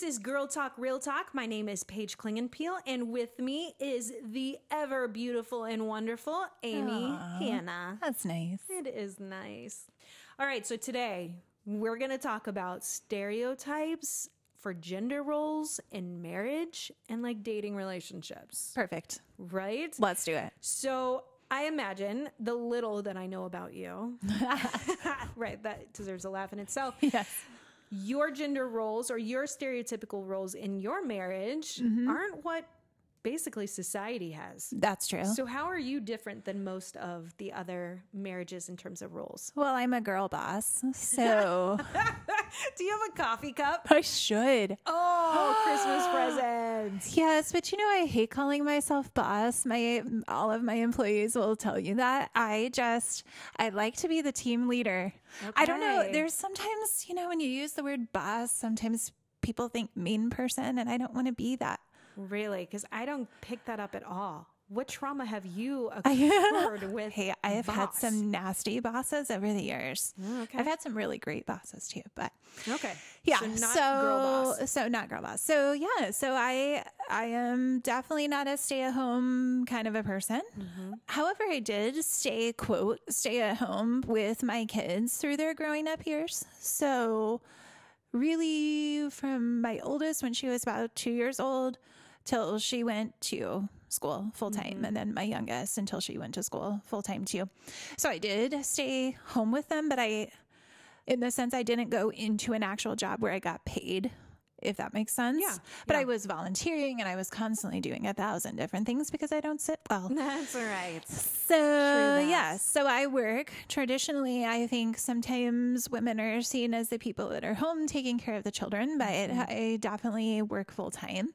this is Girl Talk Real Talk. My name is Paige Klingenpeel, and with me is the ever beautiful and wonderful Amy Aw. Hannah. That's nice. It is nice. All right, so today we're going to talk about stereotypes for gender roles in marriage and like dating relationships, Perfect. right? Let's do it. So I imagine the little that I know about you, right? That deserves a laugh in itself. Yes. Your gender roles or your stereotypical roles in your marriage Mm-hmm. aren't what basically society has. That's true. So, how are you different than most of the other marriages in terms of roles? well, I'm a girl boss, so Do you have a coffee cup? I should. Oh, Christmas presents. Yes, but you know, I hate calling myself boss. My all of my employees will tell you that. I just I like to be the team leader. I don't know. There's sometimes, you know, when you use the word boss, sometimes people think mean person, and I don't want to be that. Really? Because I don't pick that up at all. What trauma have you occurred with? Hey, I have had some nasty bosses over the years. Oh, okay. I've had some really great bosses too, but Okay. yeah So not so girl boss. so not girl boss so yeah so i i am definitely not a stay at home kind of a person Mm-hmm. however i did stay quote stay at home with my kids through their growing up years so really from my oldest when she was about two years old till she went to school full time Mm-hmm. and then my youngest until she went to school full time too so i did stay home with them but i in the sense I didn't go into an actual job where I got paid, if that makes sense. Yeah, But yeah. I was volunteering and I was constantly doing a thousand different things because I don't sit well. That's right. So, yeah, so I work. Traditionally, I think sometimes women are seen as the people that are home taking care of the children, but Mm-hmm. I definitely work full time.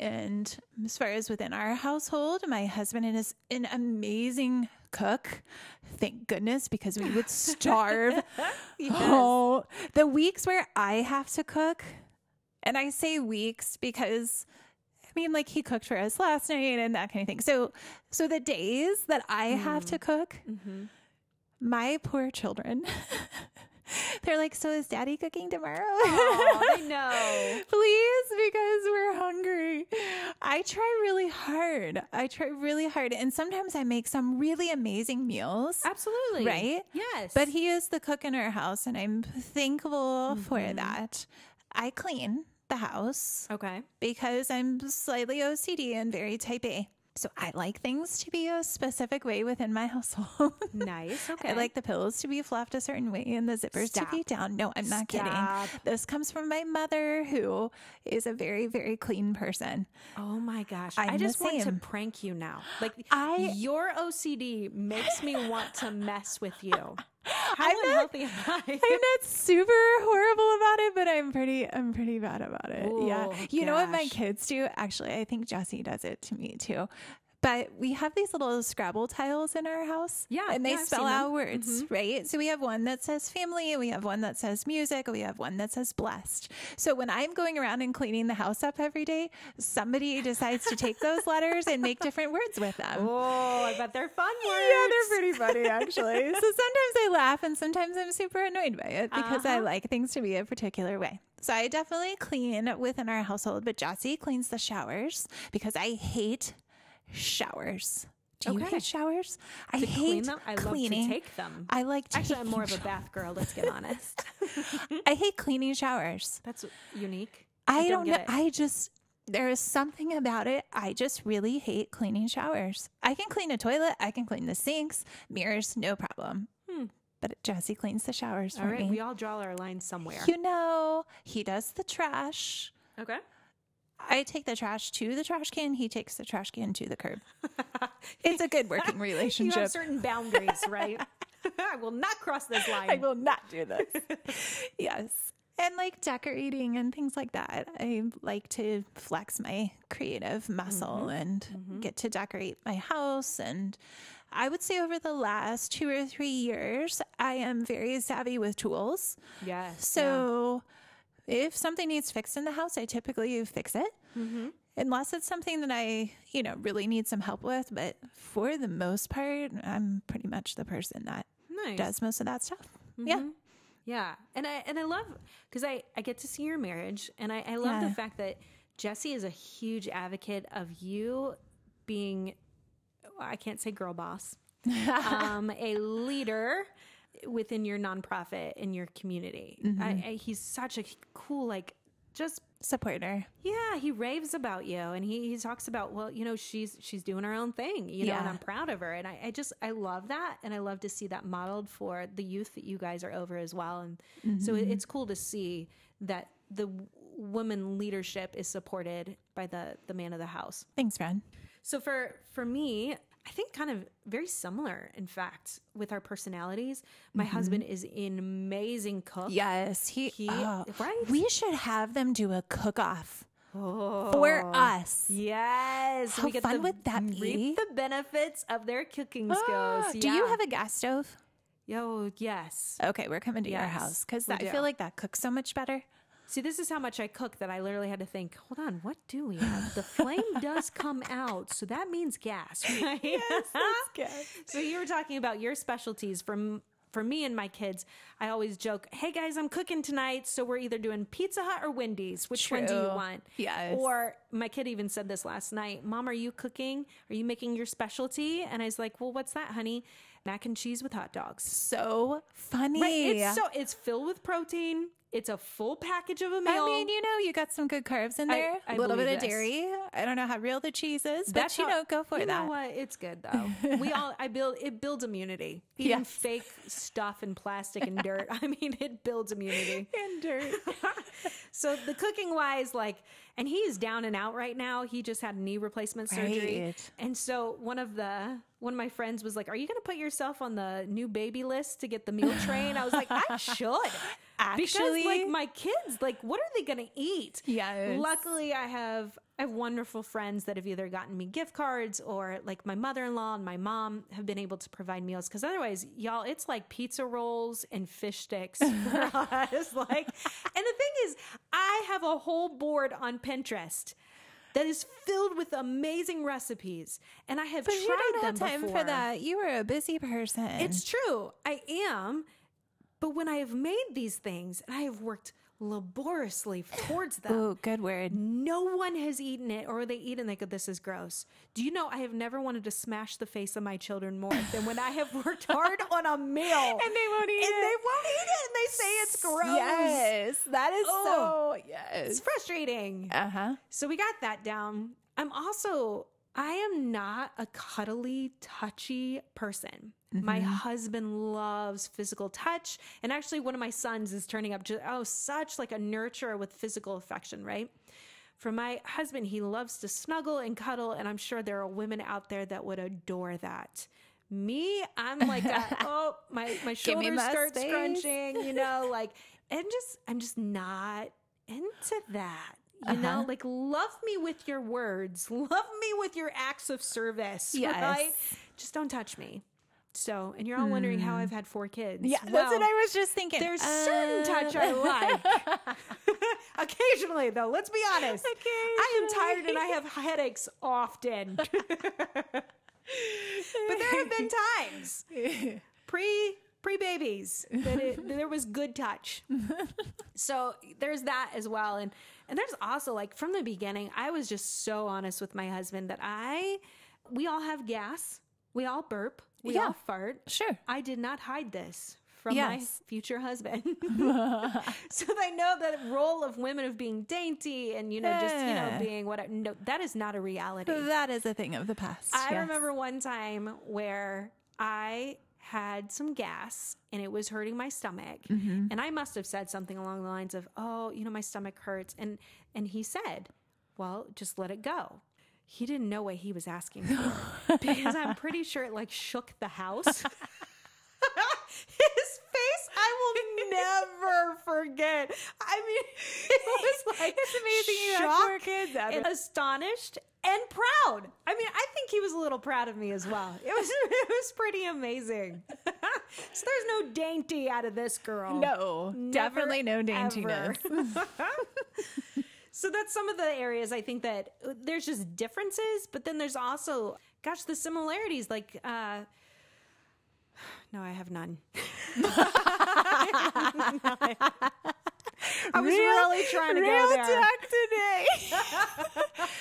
And as far as within our household, my husband is an amazing cook. Thank goodness, because we would starve. Oh, the weeks where I have to cook, and I say weeks because I mean, like he cooked for us last night and that kind of thing. So, so the days that I have to mm-hmm. cook, mm-hmm. my poor children, they're like, "So is Daddy cooking tomorrow?" Oh, I know. Please, because we're hungry. I try really hard. I try really hard, and sometimes I make some really amazing meals. Absolutely. Right? Yes. But he is the cook in our house, and I'm thankful for mm-hmm. that. I clean the house okay. because I'm slightly OCD and very type A. So I like things to be a specific way within my household. Nice. Okay. I like the pillows to be fluffed a certain way and the zippers to be down. No, I'm not Stop. kidding. This comes from my mother, who is a very, very clean person. Oh my gosh. I'm I just want to prank you now. Like I- your OCD makes me want to mess with you. I'm not- unhealthy I? I'm not super horrible about it, but I'm pretty I'm pretty bad about it. yeah. Oh, You know what my kids do? Actually, I think Jesse does it to me too. But we have these little Scrabble tiles in our house. Yeah, And they yeah, spell them. out words, right? So we have one that says family, we have one that says music, we have one that says blessed. So when I'm going around and cleaning the house up every day, somebody decides to take those letters and make different words with them. Oh, I bet they're fun words. Yeah, they're pretty funny actually. so sometimes I laugh and sometimes I'm super annoyed by it because I Uh-huh. like things to be a particular way. So I definitely clean within our household, but Jesse cleans the showers because I hate showers. Do you Okay. hate showers? I To hate clean them. I cleaning. love to take them. I like to Actually, I'm more of a bath girl. Let's get honest. I hate cleaning showers. That's unique. I, don't, know. it. I just there is something about it. I just really hate cleaning showers. I can clean a toilet. I can clean the sinks, mirrors, no problem. Hmm. But Jesse cleans the showers for All right, me. we all draw our lines somewhere. you know, he does the trash. okay. I take the trash to the trash can. He takes the trash can to the curb. It's a good working You relationship. have certain boundaries, right? I will not cross this line. I will not do this. yes. And like decorating and things like that. I like to flex my creative muscle Mm-hmm. and get to decorate my house. And I would say over the last two or three years, I am very savvy with tools. Yes. So if something needs fixed in the house, I typically fix it. Mm-hmm. Unless it's something that I, you know, really need some help with. But for the most part, I'm pretty much the person that nice. does most of that stuff. Yeah. Mhm. Yeah. And I and I love because I, I get to see your marriage and I, I love Yeah. the fact that Jesse is a huge advocate of you being I can't say girl boss. um, a leader within your nonprofit in your community. Mm-hmm. I, I, he's such a cool, like, just Supporter. yeah, he raves about you and he, he talks about, well, you know, she's she's doing her own thing, you know, and I'm proud of her. And I, I just I love that and I love to see that modeled for the youth that you guys are over as well. And so it, it's cool to see that the woman leadership is supported by the the man of the house. Thanks, friend. So for for me, I think kind of very similar, in fact, with our personalities. My husband is an amazing cook. Yes, he. He- oh, right? We should have them do a cook off Oh. for us. Yes, How fun to would that be? Reap the benefits of their cooking Ah, skills. Do you have a gas stove? Yo, yes. Okay, we're coming to your house because I feel like that cooks so much better. See, this is how much I cook that I literally had to think. Hold on, what do we have? The flame does come out, so that means gas, right? So you were talking about your specialties from for me and my kids. I always joke, "Hey guys, I'm cooking tonight, so we're either doing Pizza Hut or Wendy's. Which one do you want?" Yes. Or my kid even said this last night, "Mom, are you cooking? Are you making your specialty?" And I was like, "Well, what's that, honey?" Mac and cheese with hot dogs. So funny. Right? It's so it's filled with protein. It's a full package of a meal. I mean, you know, you got some good carbs in there. I a little bit believe of this. dairy. I don't know how real the cheese is, but That's you how- know, go for that. you that. know what? It's good though. we all I build it builds immunity. Eating Yes. fake stuff and plastic and dirt. I mean, it builds immunity. And dirt. So the cooking wise, like, and he is down and out right now. He just had knee replacement surgery, Right. and so one of the one of my friends was like, "Are you going to put yourself on the new baby list to get the meal train?" I was like, "I should." Actually- because like my kids, like, what are they going to eat? Yes. Luckily, I have I have wonderful friends that have either gotten me gift cards or like my mother in law and my mom have been able to provide meals. Because otherwise, y'all, it's like pizza rolls and fish sticks for us. Like, and the thing is, I have a whole board on Pinterest. That is filled with amazing recipes, and I have But tried you don't have them time before. for that. You are a busy person. It's true. I am. But when I have made these things and I have worked laboriously towards them, oh, good word. no one has eaten it or they eat and they go, This is gross. Do you know I have never wanted to smash the face of my children more than when I have worked hard on a meal And they won't eat and it. they won't eat it and they say it's gross. Yes, that is Oh. so. Yes. It's frustrating. Uh huh. So we got that down. I'm also, I am not a cuddly, touchy person. My husband loves physical touch. And actually, one of my sons is turning up just, oh, such like a nurturer with physical affection, right? For my husband, he loves to snuggle and cuddle. And I'm sure there are women out there that would adore that. Me, I'm like, a, oh, my, my shoulders my start space. scrunching, you know, like, and just, I'm just not into that. You know, Uh-huh. like love me with your words, love me with your acts of service, Yes. right? Just don't touch me. So, and you're all wondering how hmm. I've had four kids. Yeah, that's Well, what I was just thinking. There's certain uh. touch I like. Occasionally, though, let's be honest. I am tired and I have headaches often. but there have been times pre pre babies that it, there was good touch. so there's that as well, and and there's also like from the beginning, I was just so honest with my husband that I we all have gas, we all burp, we Yeah. all fart. Sure. I did not hide this from my future husband. so they know that role of women of being dainty and you know just you know being what no that is not a reality. That is a thing of the past. I yes. remember one time where I had some gas and it was hurting my stomach Mm-hmm. and I must have said something along the lines of, "Oh, you know my stomach hurts." And and he said, "Well, just let it go." He didn't know what he was asking for because I'm pretty sure it like shook the house. His face, I will never forget. I mean, it was like It's amazing you have four shocked kids astonished and proud. I mean, I think he was a little proud of me as well. It was it was pretty amazing. so there's no dainty out of this girl. No, Never, definitely no daintiness. So that's some of the areas I think that uh, there's just differences, but then there's also, gosh, the similarities. Like, uh, No, I have none. I was really trying to go real there. talk today.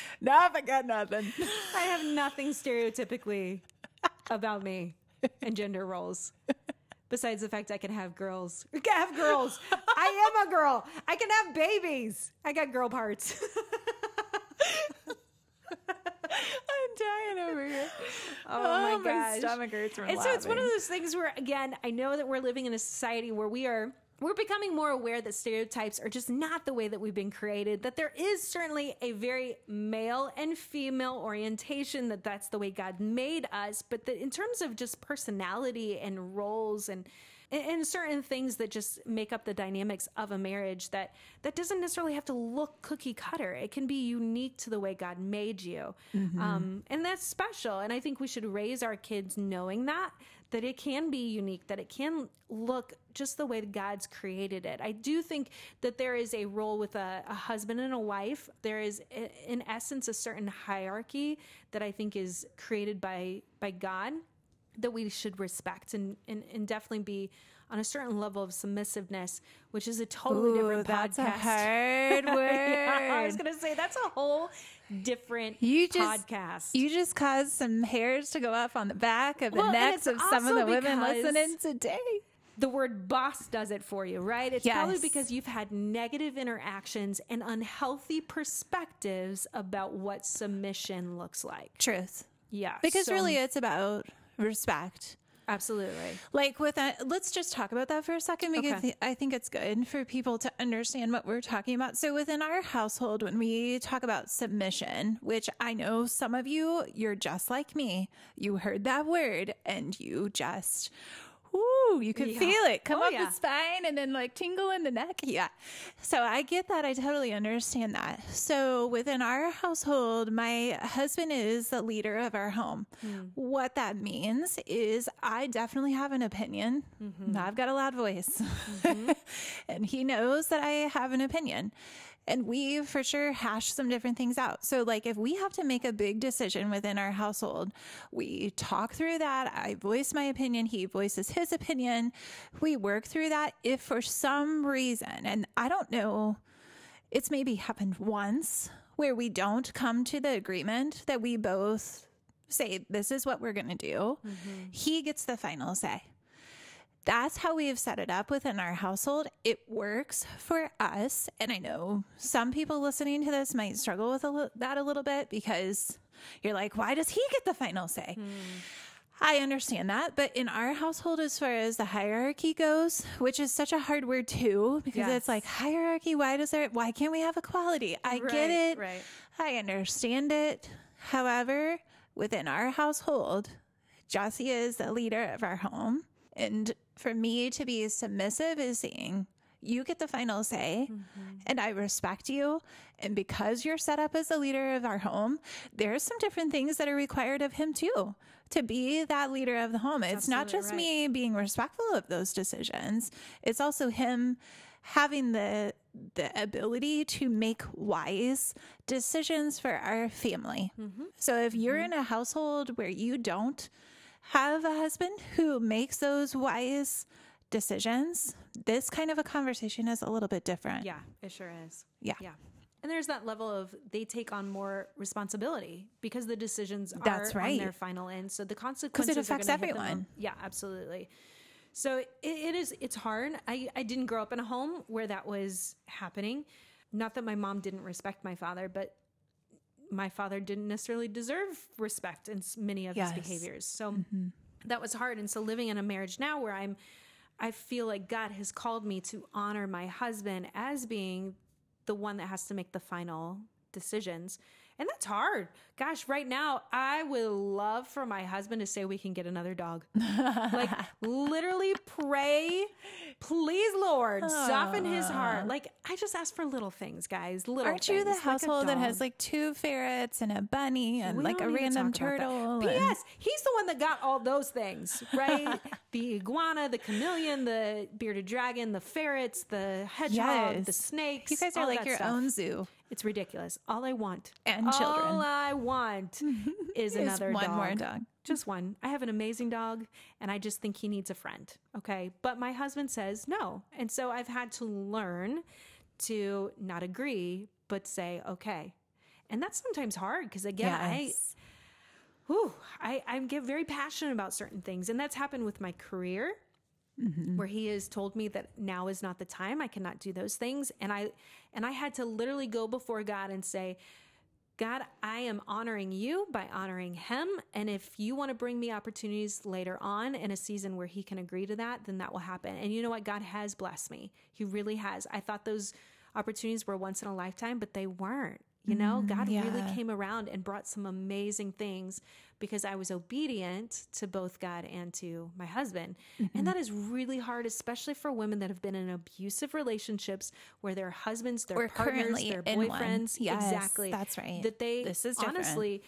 no, I got nothing. I have nothing stereotypically about me and gender roles. Besides the fact I can have girls. I can have girls. I am a girl. I can have babies. I got girl parts. I'm dying over here. Oh, oh, my gosh. stomach hurts from and so it's one of those things where again i know that we're living in a society where we are we're becoming more aware that stereotypes are just not the way that we've been created that there is certainly a very male and female orientation that that's the way god made us but that in terms of just personality and roles and and certain things that just make up the dynamics of a marriage that that doesn't necessarily have to look cookie cutter. It can be unique to the way god made you. Um, and that's special. And i think we should raise our kids knowing that that it can be unique that it can look just the way god's created it. I do think that there is a role with a, a husband and a wife. There is in essence a certain hierarchy that i think is created by by god that we should respect and, and, and definitely be on a certain level of submissiveness, which is a totally Ooh, different that's a podcast. hard word. Yeah, I was going to say that's a whole different You just- podcast. You just caused some hairs to go up on the back of the Well, necks of some of the women listening today. the word boss does it for you, right? It's Yes. probably because you've had negative interactions and unhealthy perspectives about what submission looks like. Truth. Yeah. Because so- really it's about respect. absolutely. Like with that, let's just talk about that for a second because Okay. I think it's good for people to understand what we're talking about. So within our household, when we talk about submission, which I know some of you, you're just like me. You heard that word and you just, Ooh, you can Yeah. feel it come Oh, up yeah. the spine and then like tingle in the neck. Yeah. So I get that. I totally understand that. So within our household, my husband is the leader of our home. Hmm. What that means is I definitely have an opinion. Mm-hmm. I've got a loud voice. Mm-hmm. and he knows that I have an opinion. And we for sure hash some different things out. So, like, if we have to make a big decision within our household, we talk through that. I voice my opinion. He voices his opinion. We work through that. If for some reason, and I don't know, it's maybe happened once where we don't come to the agreement that we both say, this is what we're going to do, mm-hmm. he gets the final say that's how we have set it up within our household. It works for us. And I know some people listening to this might struggle with a li- that a little bit because you're like, why does he get the final say? I understand that. But in our household, as far as the hierarchy goes, which is such a hard word too, because Yes. it's like hierarchy, why does there, why can't we have equality? I get it. right. I understand it. However, within our household, Jesse is the leader of our home. And for me to be submissive is saying, you get the final say, and I respect you. And because you're set up as the leader of our home, there's some different things that are required of him too to be that leader of the home. It's not just right. me being respectful of those decisions, it's also him having the the ability to make wise decisions for our family. Mm-hmm. So if you're in a household where you don't have a husband who makes those wise decisions, this kind of a conversation is a little bit different. Yeah, it sure is. Yeah. Yeah. And there's that level of they take on more responsibility because the decisions are That's on right. their final end. So the consequences are affects gonna hit them everyone. Yeah, absolutely. So it, it is it's hard. I, I didn't grow up in a home where that was happening. Not that my mom didn't respect my father, but my father didn't necessarily deserve respect in many of Yes. his behaviors. So mm-hmm. that was hard. And so living in a marriage now where I'm I feel like God has called me to honor my husband as being the one that has to make the final decisions. And that's hard. Gosh, right now, I would love for my husband to say we can get another dog. like, literally pray, please, Lord, soften his ah. heart. Like, I just ask for little things, guys. Little Aren't you the like household that has like two ferrets and a bunny and We like a random turtle? and- P.S. He's the one that got all those things, right? the iguana, the chameleon, the bearded dragon, the ferrets, the hedgehog, Yes. the snakes. You guys are like your stuff. own zoo. It's ridiculous. All I want And all children. All I want is Is another one dog. more dog. Just one. I have an amazing dog and I just think he needs a friend. Okay. But my husband says no. And so I've had to learn to not agree, but say, okay. And that's sometimes hard because again, I Yes. Whew, I, I get very passionate about certain things. And that's happened with my career, mm-hmm. where he has told me that now is not the time. I cannot do those things. And I and I had to literally go before God and say, God, I am honoring you by honoring him. And if you want to bring me opportunities later on in a season where he can agree to that, then that will happen. And you know what? God has blessed me. He really has. I thought those opportunities were once in a lifetime, but they weren't. You know, God really came around and brought some amazing things because I was obedient to both God and to my husband. Mm-hmm. And that is really hard, especially for women that have been in abusive relationships where their husbands, their Or partners, their boyfriends, Yes, exactly. that's right. That they This is different. honestly,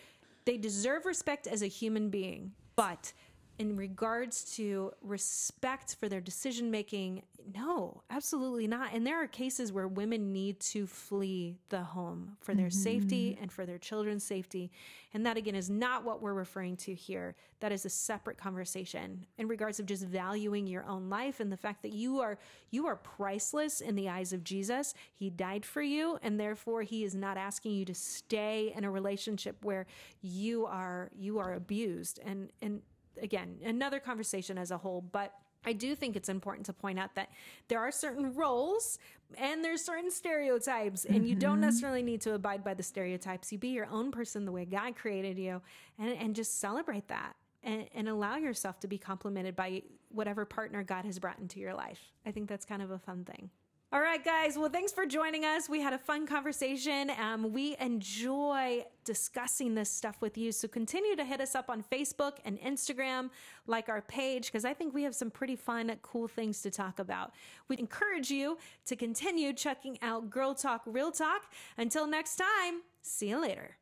they deserve respect as a human being. But in regards to respect for their decision making, no, absolutely not. And there are cases where women need to flee the home for their mm-hmm. safety and for their children's safety. And that again is not what we're referring to here. That is a separate conversation in regards of just valuing your own life and the fact that you are you are priceless in the eyes of Jesus. He died for you and therefore he is not asking you to stay in a relationship where you are you are abused and and again, another conversation as a whole, but I do think it's important to point out that there are certain roles and there's certain stereotypes, and you don't mm-hmm. necessarily need to abide by the stereotypes. You be your own person the way God created you, and, and just celebrate that and, and allow yourself to be complimented by whatever partner God has brought into your life. I think that's kind of a fun thing. All right, guys. Well, thanks for joining us. We had a fun conversation. Um, we enjoy discussing this stuff with you. So continue to hit us up on Facebook and Instagram, like our page, because I think we have some pretty fun, cool things to talk about. We encourage you to continue checking out Girl Talk Real Talk. Until next time, see you later.